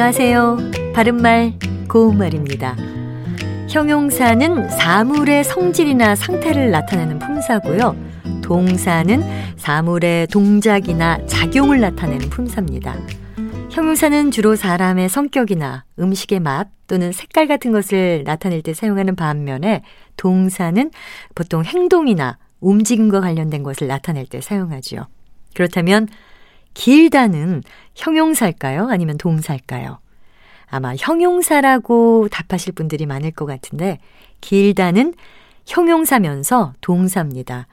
안녕하세요. 바른말, 고운말입니다. 형용사는 사물의 성질이나 상태를 나타내는 품사고요. 동사는 사물의 동작이나 작용을 나타내는 품사입니다. 형용사는 주로 사람의 성격이나 음식의 맛 또는 색깔 같은 것을 나타낼 때 사용하는 반면에 동사는 보통 행동이나 움직임과 관련된 것을 나타낼 때 사용하지요. 그렇다면 길다는 형용사일까요? 아니면 동사일까요? 아마 형용사라고 답하실 분들이 많을 것 같은데 길다는 형용사면서 동사입니다.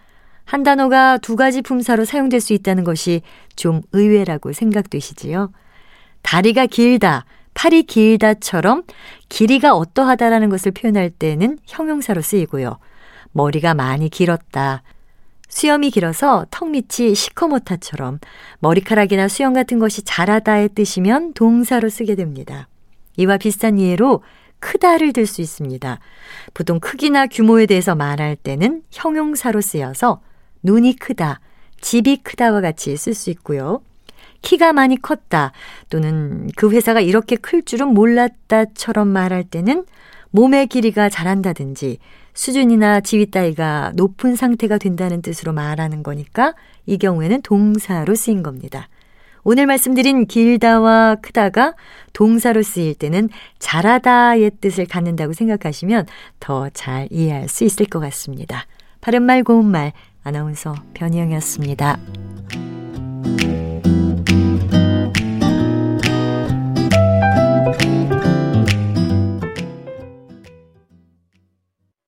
한 단어가 두 가지 품사로 사용될 수 있다는 것이 좀 의외라고 생각되시지요? 다리가 길다, 팔이 길다처럼 길이가 어떠하다라는 것을 표현할 때는 형용사로 쓰이고요. 머리가 많이 길었다. 수염이 길어서 턱 밑이 시커멓다처럼 머리카락이나 수염 같은 것이 자라다의 뜻이면 동사로 쓰게 됩니다. 이와 비슷한 예로 크다를 들 수 있습니다. 보통 크기나 규모에 대해서 말할 때는 형용사로 쓰여서 눈이 크다, 집이 크다와 같이 쓸 수 있고요. 키가 많이 컸다 또는 그 회사가 이렇게 클 줄은 몰랐다처럼 말할 때는 몸의 길이가 자란다든지 수준이나 지위 따위가 높은 상태가 된다는 뜻으로 말하는 거니까 이 경우에는 동사로 쓰인 겁니다. 오늘 말씀드린 길다와 크다가 동사로 쓰일 때는 잘하다의 뜻을 갖는다고 생각하시면 더 잘 이해할 수 있을 것 같습니다. 바른말 고운말 아나운서 변희영이었습니다.